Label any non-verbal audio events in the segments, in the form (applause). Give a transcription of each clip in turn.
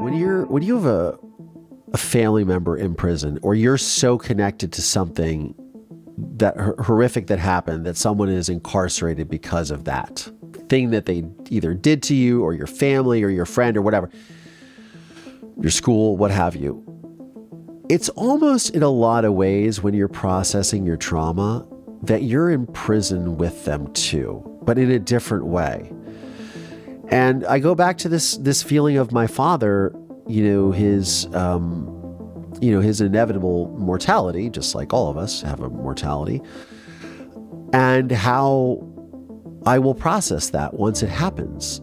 When you're when you have a a family member in prison or you're so connected to something that horrific that happened that someone is incarcerated because of that thing that they either did to you or your family or your friend or whatever your school what have you it's almost in a lot of ways when you're processing your trauma that you're in prison with them too but in a different way and I go back to this this feeling of my father, you know, his um, you know, his inevitable mortality, just like all of us have a mortality, and how I will process that once it happens.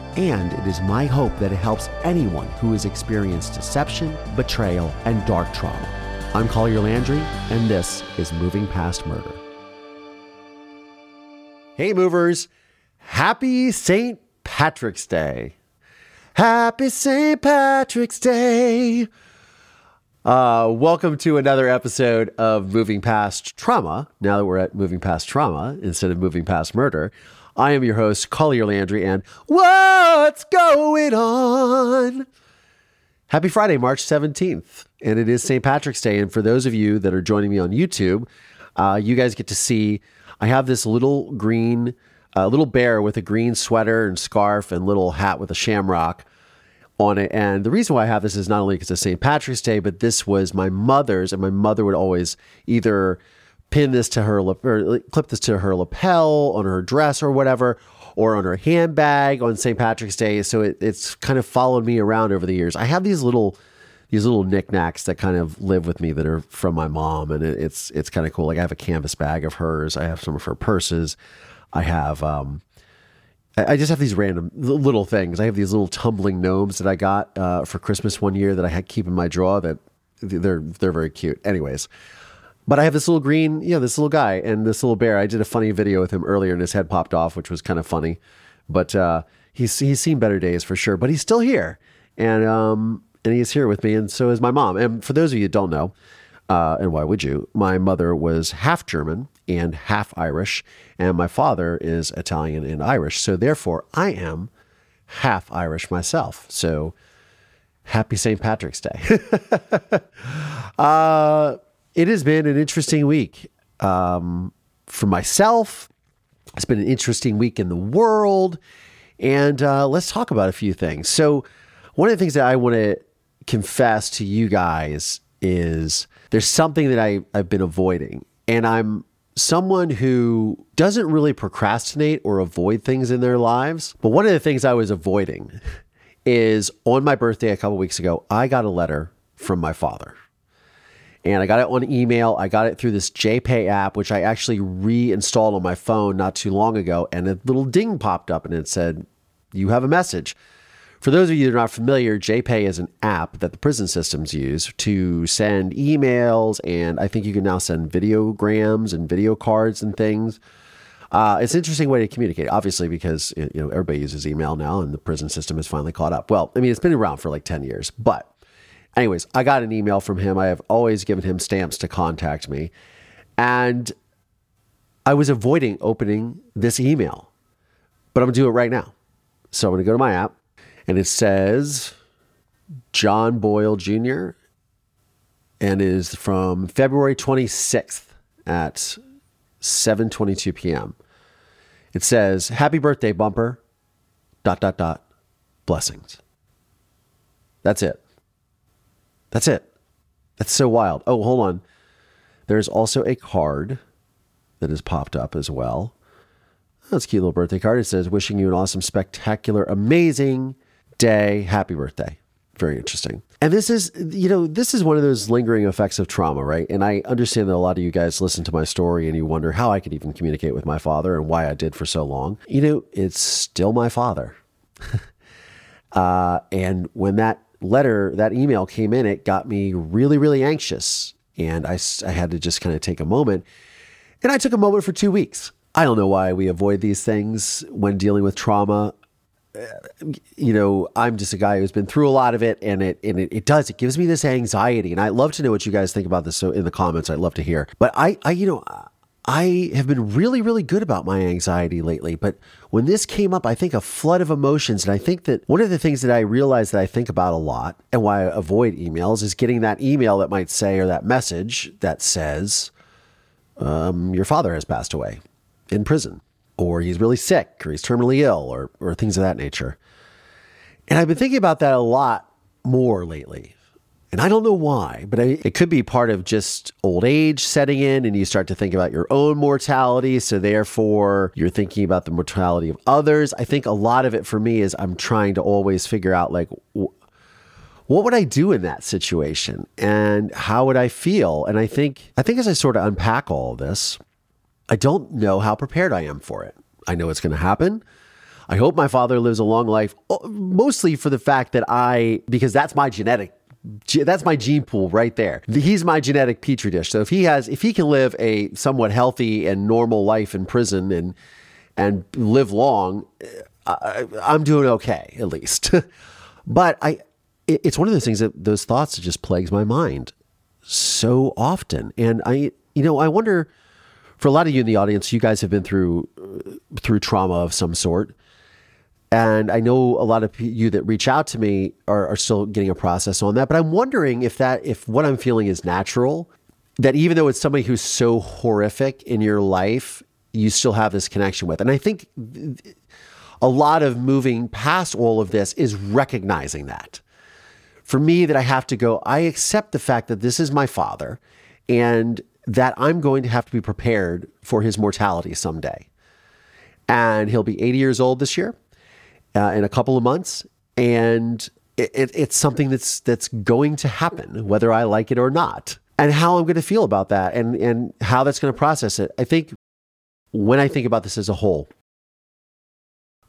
and it is my hope that it helps anyone who has experienced deception, betrayal, and dark trauma. I'm Collier Landry, and this is Moving Past Murder. Hey, movers! Happy St. Patrick's Day! Happy St. Patrick's Day! Uh, welcome to another episode of Moving Past Trauma. Now that we're at Moving Past Trauma instead of Moving Past Murder, I am your host, Collier Landry, and what's going on? Happy Friday, March 17th, and it is St. Patrick's Day. And for those of you that are joining me on YouTube, uh, you guys get to see I have this little green, uh, little bear with a green sweater and scarf and little hat with a shamrock on it. And the reason why I have this is not only because it's St. Patrick's Day, but this was my mother's, and my mother would always either pin this to her or clip this to her lapel on her dress or whatever or on her handbag on St. Patrick's Day. So it, it's kind of followed me around over the years. I have these little these little knickknacks that kind of live with me that are from my mom, and it, it's it's kind of cool. Like I have a canvas bag of hers. I have some of her purses. I have um, I just have these random little things. I have these little tumbling gnomes that I got uh, for Christmas one year that I had keep in my drawer. That they're they're very cute. Anyways, but I have this little green, you know, this little guy and this little bear. I did a funny video with him earlier and his head popped off, which was kind of funny. But uh, he's he's seen better days for sure. But he's still here. And um and he's here with me, and so is my mom. And for those of you who don't know, uh, and why would you? My mother was half German and half Irish, and my father is Italian and Irish. So therefore, I am half Irish myself. So happy St. Patrick's Day. (laughs) uh, it has been an interesting week um, for myself. It's been an interesting week in the world. And uh, let's talk about a few things. So, one of the things that I want to confess to you guys is there's something that I, I've been avoiding. And I'm someone who doesn't really procrastinate or avoid things in their lives. But one of the things I was avoiding is on my birthday a couple weeks ago, I got a letter from my father and I got it on email. I got it through this JPay app, which I actually reinstalled on my phone not too long ago. And a little ding popped up and it said, You have a message. For those of you that are not familiar, JPay is an app that the prison systems use to send emails, and I think you can now send videograms and video cards and things. Uh, it's an interesting way to communicate, obviously, because you know everybody uses email now, and the prison system has finally caught up. Well, I mean, it's been around for like ten years, but Anyways, I got an email from him. I have always given him stamps to contact me. And I was avoiding opening this email, but I'm going to do it right now. So I'm going to go to my app and it says John Boyle Jr. and is from February 26th at 7:22 p.m. It says, "Happy birthday, bumper." dot dot dot blessings. That's it. That's it. That's so wild. Oh, hold on. There's also a card that has popped up as well. That's a cute little birthday card. It says, Wishing you an awesome, spectacular, amazing day. Happy birthday. Very interesting. And this is, you know, this is one of those lingering effects of trauma, right? And I understand that a lot of you guys listen to my story and you wonder how I could even communicate with my father and why I did for so long. You know, it's still my father. (laughs) Uh, and when that letter, that email came in, it got me really, really anxious. And I, I had to just kind of take a moment. And I took a moment for two weeks. I don't know why we avoid these things when dealing with trauma. Uh, You know, I'm just a guy who's been through a lot of it, and it and it, it does. It gives me this anxiety, and I'd love to know what you guys think about this. So in the comments, I'd love to hear. But I, I, you know, I have been really, really good about my anxiety lately. But when this came up, I think a flood of emotions, and I think that one of the things that I realize that I think about a lot, and why I avoid emails, is getting that email that might say or that message that says um, your father has passed away in prison, or he's really sick, or he's terminally ill, or, or things of that nature. And I've been thinking about that a lot more lately. And I don't know why, but I, it could be part of just old age setting in, and you start to think about your own mortality. So, therefore, you're thinking about the mortality of others. I think a lot of it for me is I'm trying to always figure out, like, wh- what would I do in that situation and how would I feel? And I think I think as I sort of unpack all of this, I don't know how prepared I am for it. I know it's going to happen. I hope my father lives a long life, mostly for the fact that I because that's my genetic ge- that's my gene pool right there. He's my genetic petri dish. So if he has if he can live a somewhat healthy and normal life in prison and and live long, I, I'm doing okay at least. (laughs) but I it- it's one of those things that those thoughts just plagues my mind so often. And I, you know, I wonder for a lot of you in the audience, you guys have been through uh, through trauma of some sort. And I know a lot of you that reach out to me are, are still getting a process on that. But I'm wondering if that, if what I'm feeling is natural, that even though it's somebody who's so horrific in your life, you still have this connection with. And I think a lot of moving past all of this is recognizing that for me that I have to go, I accept the fact that this is my father and that I'm going to have to be prepared for his mortality someday. And he'll be 80 years old this year uh, in a couple of months. And it, it, it's something that's that's going to happen, whether I like it or not. And how I'm going to feel about that and, and how that's going to process it. I think when I think about this as a whole,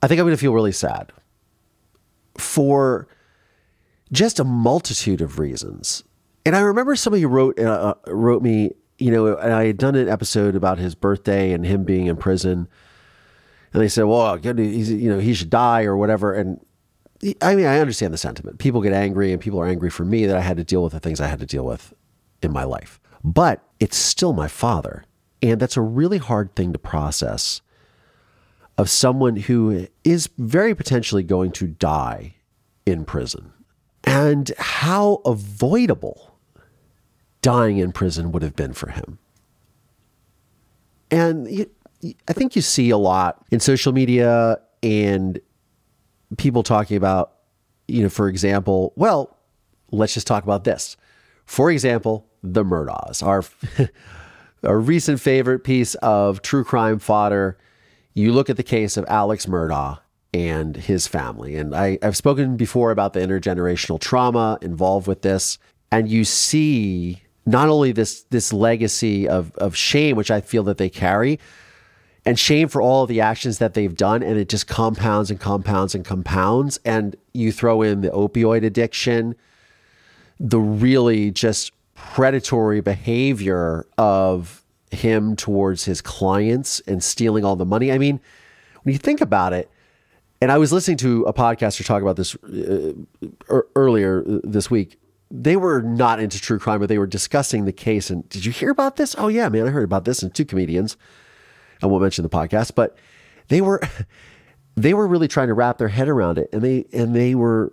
I think I'm going to feel really sad for just a multitude of reasons. And I remember somebody wrote uh, wrote me, you know, and I had done an episode about his birthday and him being in prison, and they said, "Well, you know, he should die or whatever." And I mean, I understand the sentiment. People get angry, and people are angry for me that I had to deal with the things I had to deal with in my life. But it's still my father, and that's a really hard thing to process. Of someone who is very potentially going to die in prison and how avoidable dying in prison would have been for him. And I think you see a lot in social media and people talking about, you know, for example, well, let's just talk about this. For example, the Murdaughs, our, (laughs) our recent favorite piece of true crime fodder. You look at the case of Alex Murdaugh and his family. And I, I've spoken before about the intergenerational trauma involved with this. And you see not only this this legacy of, of shame, which I feel that they carry, and shame for all of the actions that they've done, and it just compounds and compounds and compounds. And you throw in the opioid addiction, the really just predatory behavior of him towards his clients and stealing all the money. I mean, when you think about it, and I was listening to a podcaster talk about this uh, er- earlier this week. They were not into true crime, but they were discussing the case. And did you hear about this? Oh yeah, man, I heard about this. And two comedians, I won't mention the podcast, but they were (laughs) they were really trying to wrap their head around it. And they and they were.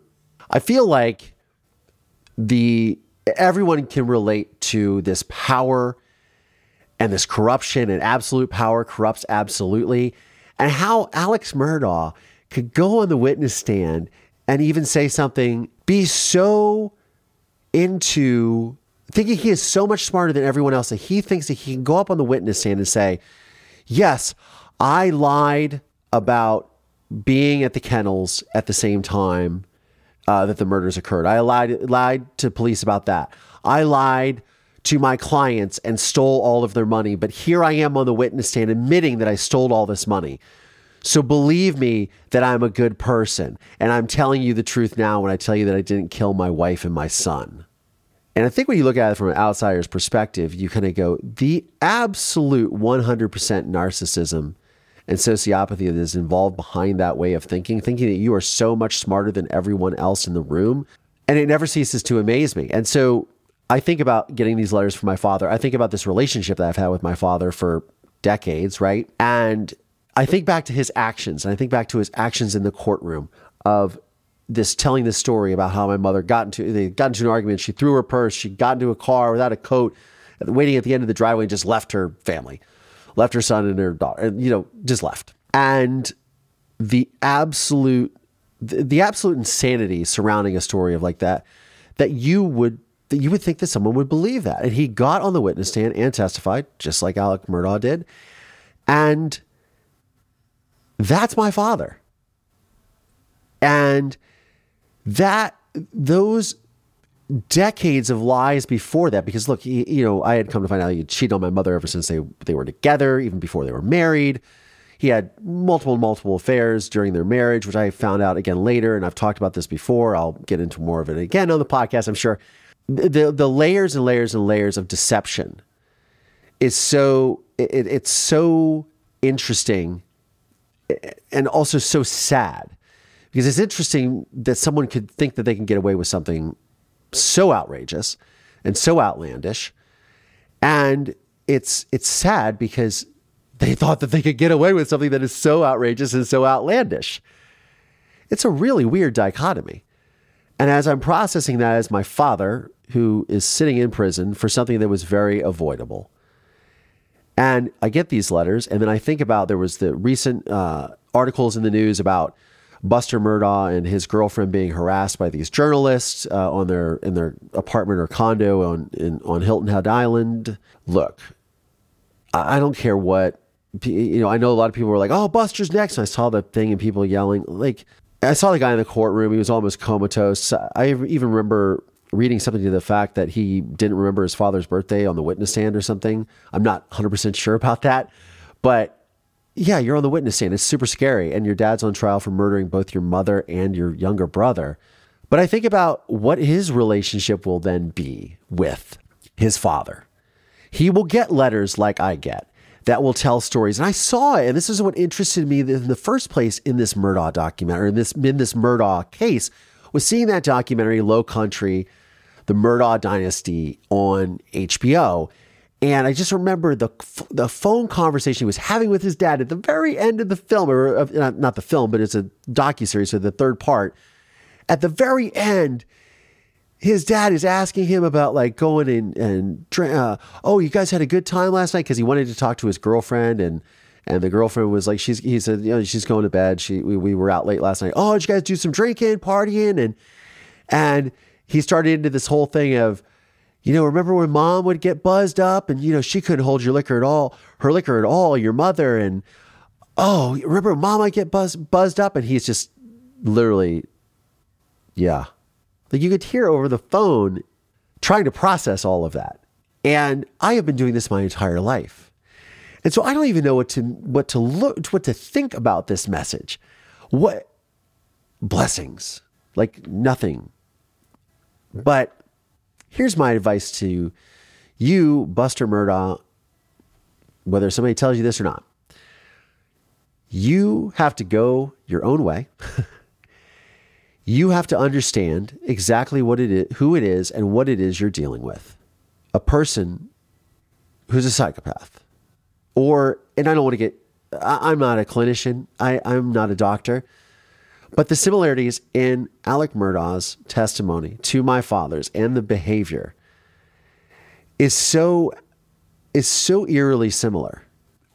I feel like the everyone can relate to this power and this corruption and absolute power corrupts absolutely, and how Alex Murdaugh could go on the witness stand and even say something, be so into thinking he is so much smarter than everyone else that he thinks that he can go up on the witness stand and say, Yes, I lied about being at the kennels at the same time uh, that the murders occurred. I lied, lied to police about that. I lied to my clients and stole all of their money, but here I am on the witness stand admitting that I stole all this money. So believe me that I'm a good person. And I'm telling you the truth now when I tell you that I didn't kill my wife and my son. And I think when you look at it from an outsider's perspective, you kind of go, the absolute 100% narcissism and sociopathy that is involved behind that way of thinking, thinking that you are so much smarter than everyone else in the room. And it never ceases to amaze me. And so I think about getting these letters from my father. I think about this relationship that I've had with my father for decades, right? And I think back to his actions, and I think back to his actions in the courtroom of this telling this story about how my mother got into they got into an argument. She threw her purse. She got into a car without a coat, waiting at the end of the driveway, and just left her family, left her son and her daughter, and you know, just left. And the absolute, the, the absolute insanity surrounding a story of like that, that you would that you would think that someone would believe that. And he got on the witness stand and testified, just like Alec Murdaugh did. And that's my father. And that those decades of lies before that, because look, he, you know, I had come to find out he cheated on my mother ever since they they were together, even before they were married. He had multiple, multiple affairs during their marriage, which I found out again later. And I've talked about this before. I'll get into more of it again on the podcast, I'm sure. The, the layers and layers and layers of deception is so, it, it's so interesting and also so sad because it's interesting that someone could think that they can get away with something so outrageous and so outlandish. And it's it's sad because they thought that they could get away with something that is so outrageous and so outlandish. It's a really weird dichotomy. And as i'm processing that as my father who is sitting in prison for something that was very avoidable. And I get these letters, and then I think about there was the recent uh, articles in the news about Buster Murdaugh and his girlfriend being harassed by these journalists uh, on their in their apartment or condo on in, on Hilton Head Island. Look, I, don't care what you know. I know a lot of people were like, "Oh, Buster's next." And I saw the thing and people yelling. Like, I saw the guy in the courtroom. He was almost comatose. I even remember reading something to the fact that he didn't remember his father's birthday on the witness stand or something. I'm not 100% sure about that. But yeah, you're on the witness stand. It's super scary. And your dad's on trial for murdering both your mother and your younger brother. But I think about what his relationship will then be with his father. He will get letters like I get that will tell stories. And I saw it, and this is what interested me in the first place in this Murdaugh documentary, in this in this Murdaugh case, was seeing that documentary, Low Country, the Murdaugh Dynasty on HBO. And I just remember the the phone conversation he was having with his dad at the very end of the film, or not the film, but it's a docu series, so the third part. At the very end, his dad is asking him about like going and and uh, oh, you guys had a good time last night because he wanted to talk to his girlfriend and and the girlfriend was like she's he said you know she's going to bed. She we, we were out late last night. Oh, did you guys do some drinking, partying, and and he started into this whole thing of, you know, remember when mom would get buzzed up and, you know, she couldn't hold your liquor at all, her liquor at all, your mother. And, oh, remember mom might get buzzed, buzzed up. And he's just literally, yeah. Like you could hear over the phone trying to process all of that. And I have been doing this my entire life. And so I don't even know what to what to look what to think about this message. What blessings. Like nothing but here's my advice to you, Buster Murdaugh, whether somebody tells you this or not. You have to go your own way. (laughs) you have to understand exactly what it is, who it is, and what it is you're dealing with. A person who's a psychopath. Or, and I don't want to get, I, am not a clinician, I, I'm not a doctor. But the similarities in Alec Murdaugh's testimony to my fathers and the behavior is so is so eerily similar.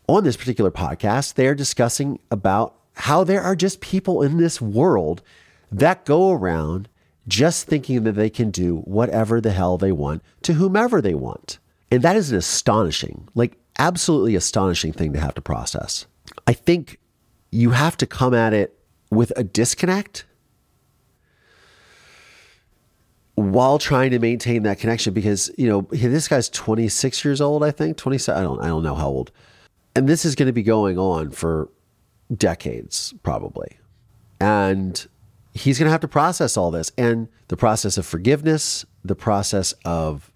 On this particular podcast, they're discussing about how there are just people in this world that go around just thinking that they can do whatever the hell they want to whomever they want. And that is an astonishing, like absolutely astonishing thing to have to process. I think you have to come at it with a disconnect while trying to maintain that connection because you know this guy's 26 years old i think. 27 i don't i don't know how old. And this is going to be going on for decades, probably. And he's going to have to process all this. And the process of forgiveness, the process of,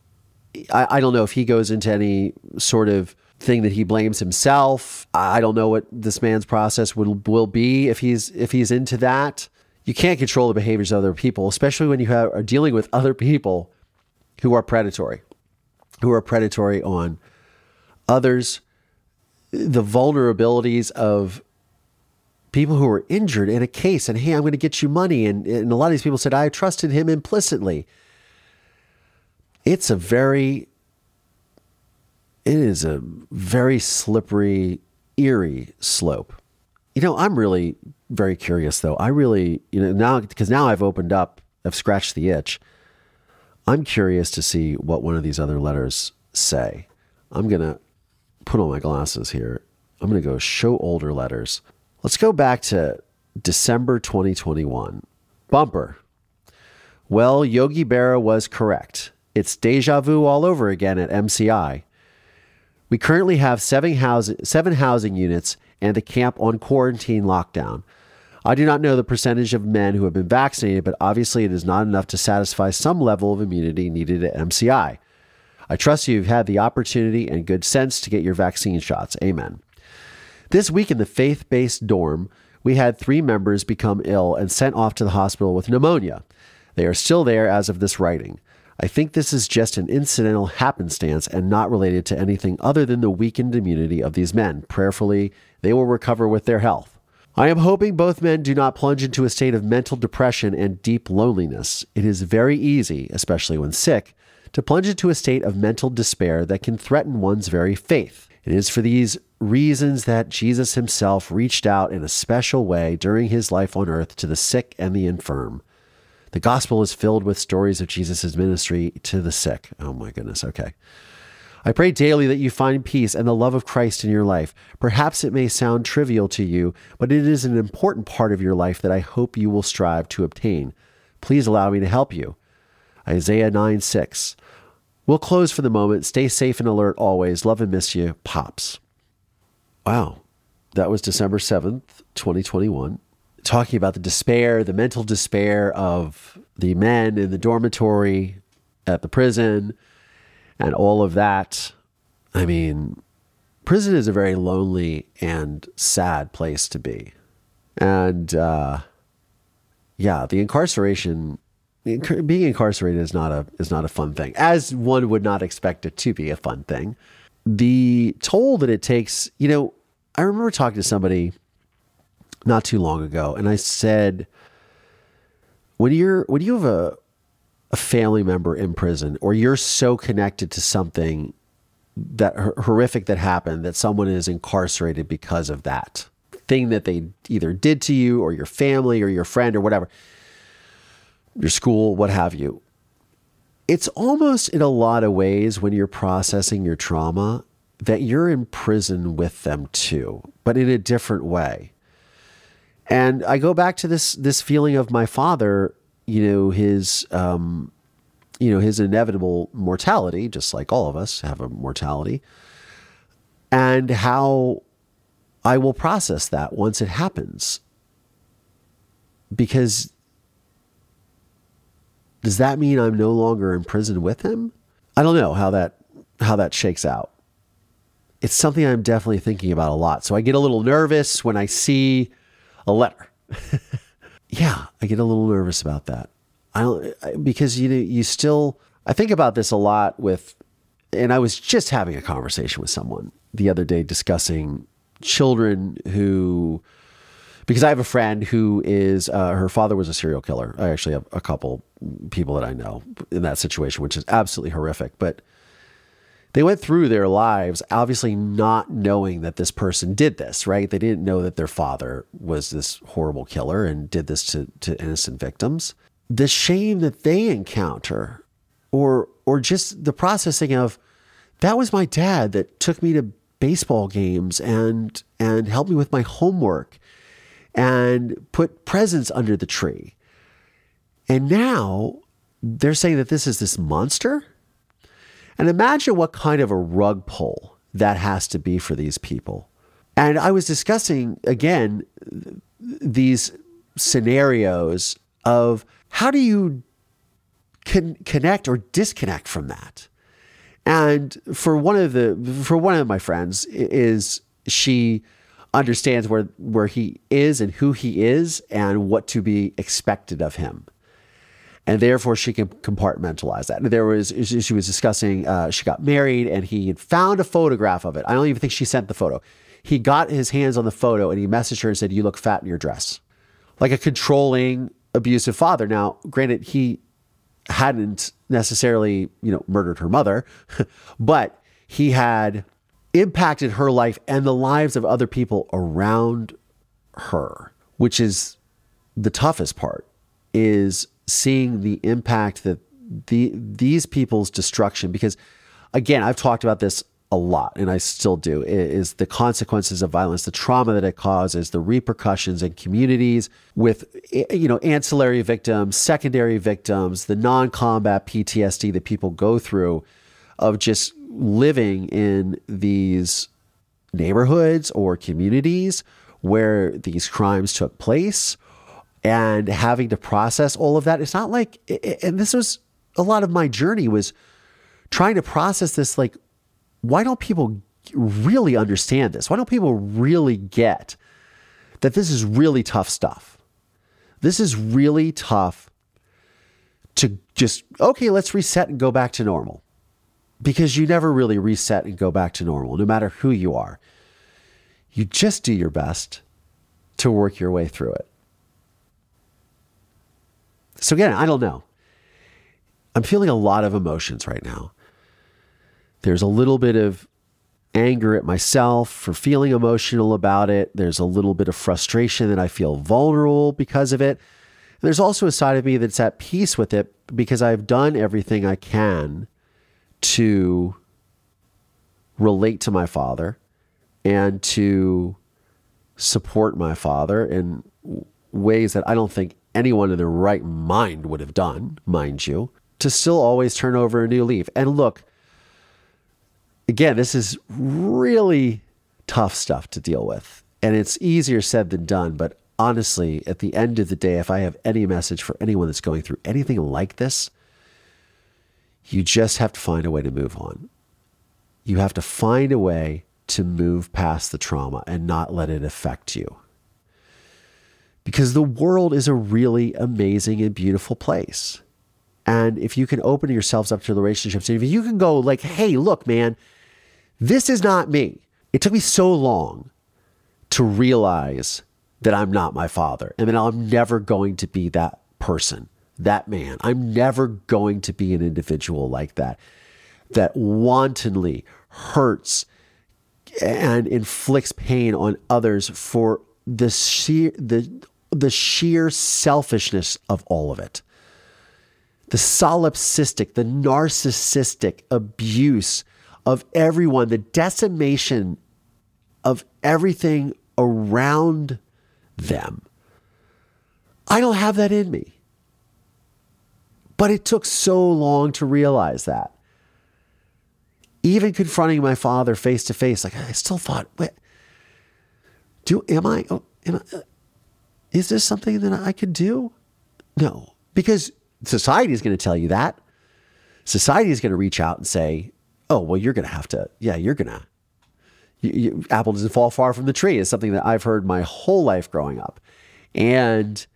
I, I don't know if he goes into any sort of thing that he blames himself. I don't know what this man's process will, will be if he's, if he's into that. You can't control the behaviors of other people, especially when you have, are dealing with other people who are predatory, who are predatory on others. The vulnerabilities of people who were injured in a case and hey i'm going to get you money and, and a lot of these people said i trusted him implicitly it's a very it is a very slippery eerie slope you know i'm really very curious though i really you know now because now i've opened up i've scratched the itch i'm curious to see what one of these other letters say i'm going to put on my glasses here i'm going to go show older letters Let's go back to December 2021. Bumper. Well, Yogi Berra was correct. It's deja vu all over again at MCI. We currently have seven, house, seven housing units and the camp on quarantine lockdown. I do not know the percentage of men who have been vaccinated, but obviously it is not enough to satisfy some level of immunity needed at MCI. I trust you've had the opportunity and good sense to get your vaccine shots. Amen. This week in the faith based dorm, we had three members become ill and sent off to the hospital with pneumonia. They are still there as of this writing. I think this is just an incidental happenstance and not related to anything other than the weakened immunity of these men. Prayerfully, they will recover with their health. I am hoping both men do not plunge into a state of mental depression and deep loneliness. It is very easy, especially when sick, to plunge into a state of mental despair that can threaten one's very faith. It is for these reasons that Jesus himself reached out in a special way during his life on earth to the sick and the infirm. The gospel is filled with stories of Jesus' ministry to the sick. Oh my goodness. Okay. I pray daily that you find peace and the love of Christ in your life. Perhaps it may sound trivial to you, but it is an important part of your life that I hope you will strive to obtain. Please allow me to help you. Isaiah 9 6. We'll close for the moment. Stay safe and alert always. Love and miss you. Pops. Wow. That was December 7th, 2021. Talking about the despair, the mental despair of the men in the dormitory at the prison and all of that. I mean, prison is a very lonely and sad place to be. And uh, yeah, the incarceration being incarcerated is not a is not a fun thing, as one would not expect it to be a fun thing. The toll that it takes, you know, I remember talking to somebody not too long ago, and I said, when you're when you have a a family member in prison, or you're so connected to something that horrific that happened that someone is incarcerated because of that thing that they either did to you, or your family, or your friend, or whatever, your school, what have you. It's almost in a lot of ways when you're processing your trauma, that you're in prison with them too, but in a different way. And I go back to this this feeling of my father, you know, his um, you know, his inevitable mortality, just like all of us have a mortality, and how I will process that once it happens. Because does that mean I'm no longer in prison with him? I don't know how that how that shakes out it's something I'm definitely thinking about a lot. So I get a little nervous when I see a letter. (laughs) yeah, I get a little nervous about that. I don't because you you still I think about this a lot with and I was just having a conversation with someone the other day discussing children who because I have a friend who is uh, her father was a serial killer. I actually have a couple people that I know in that situation, which is absolutely horrific. But they went through their lives obviously not knowing that this person did this, right? They didn't know that their father was this horrible killer and did this to, to innocent victims. The shame that they encounter, or or just the processing of that was my dad that took me to baseball games and and helped me with my homework and put presents under the tree. And now they're saying that this is this monster and imagine what kind of a rug pull that has to be for these people. And I was discussing again these scenarios of how do you con- connect or disconnect from that? And for one of the for one of my friends is she understands where where he is and who he is and what to be expected of him and therefore she can compartmentalize that. There was she was discussing uh, she got married and he had found a photograph of it. I don't even think she sent the photo. He got his hands on the photo and he messaged her and said, "You look fat in your dress," like a controlling, abusive father. Now, granted, he hadn't necessarily you know murdered her mother, (laughs) but he had impacted her life and the lives of other people around her, which is the toughest part. Is seeing the impact that the these people's destruction because again i've talked about this a lot and i still do is the consequences of violence the trauma that it causes the repercussions in communities with eh, you know ancillary victims secondary victims the non-combat ptsd that people go through of just living in these neighborhoods or communities where these crimes took place and having to process all of that. It's not like, and this was a lot of my journey was trying to process this. Like, why don't people really understand this? Why don't people really get that this is really tough stuff? This is really tough to just, okay, let's reset and go back to normal. Because you never really reset and go back to normal, no matter who you are. You just do your best to work your way through it. So again, I don't know. I'm feeling a lot of emotions right now. There's a little bit of anger at myself for feeling emotional about it. There's a little bit of frustration that I feel vulnerable because of it. And there's also a side of me that's at peace with it because I've done everything I can to relate to my father and to support my father in ways that I don't think anyone in their right mind would have done, mind you, to still always turn over a new leaf. And look, again, this is really tough stuff to deal with. And it's easier said than done. But honestly, at the end of the day, if I have any message for anyone that's going through anything like this, you just have to find a way to move on. You have to find a way to move past the trauma and not let it affect you because the world is a really amazing and beautiful place. And if you can open yourselves up to relationships, if you can go like, hey, look, man, this is not me. It took me so long to realize that I'm not my father and that I'm never going to be that person, that man. I'm never going to be an individual like that, that wantonly hurts and inflicts pain on others for the sheer the the sheer selfishness of all of it. The solipsistic, the narcissistic abuse of everyone, the decimation of everything around them. I don't have that in me. But it took so long to realize that. Even confronting my father face to face, like I still thought, what? Do am I? Am I is this something that I could do? No, because society is going to tell you that. Society is going to reach out and say, oh, well, you're going to have to, yeah, you're going to. You, you, apple doesn't fall far from the tree is something that I've heard my whole life growing up. And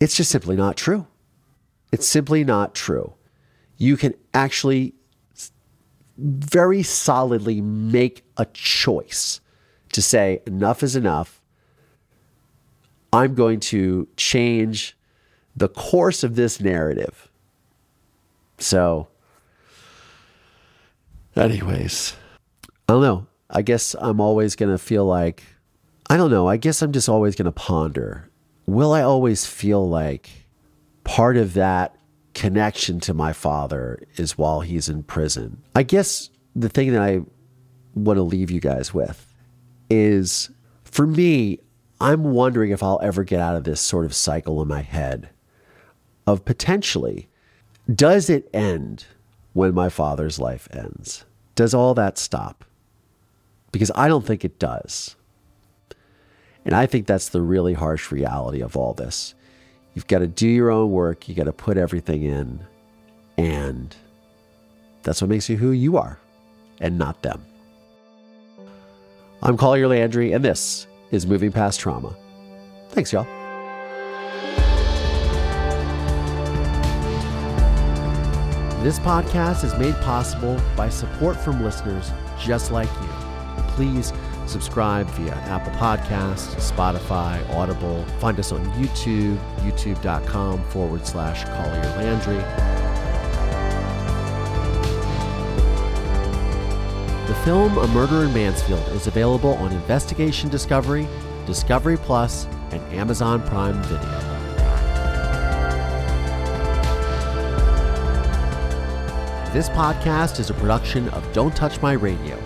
it's just simply not true. It's simply not true. You can actually very solidly make a choice to say, enough is enough. I'm going to change the course of this narrative. So, anyways, I don't know. I guess I'm always going to feel like, I don't know. I guess I'm just always going to ponder will I always feel like part of that connection to my father is while he's in prison? I guess the thing that I want to leave you guys with is for me, I'm wondering if I'll ever get out of this sort of cycle in my head of potentially, does it end when my father's life ends? Does all that stop? because I don't think it does. And I think that's the really harsh reality of all this. You've got to do your own work, you got to put everything in, and that's what makes you who you are and not them. I'm Collier Landry, and this is Moving Past Trauma. Thanks, y'all. This podcast is made possible by support from listeners just like you. Please subscribe via Apple Podcasts, Spotify, Audible. Find us on YouTube, youtube.com forward slash Collier Landry. Film A Murder in Mansfield is available on Investigation Discovery, Discovery Plus, and Amazon Prime Video. This podcast is a production of Don't Touch My Radio.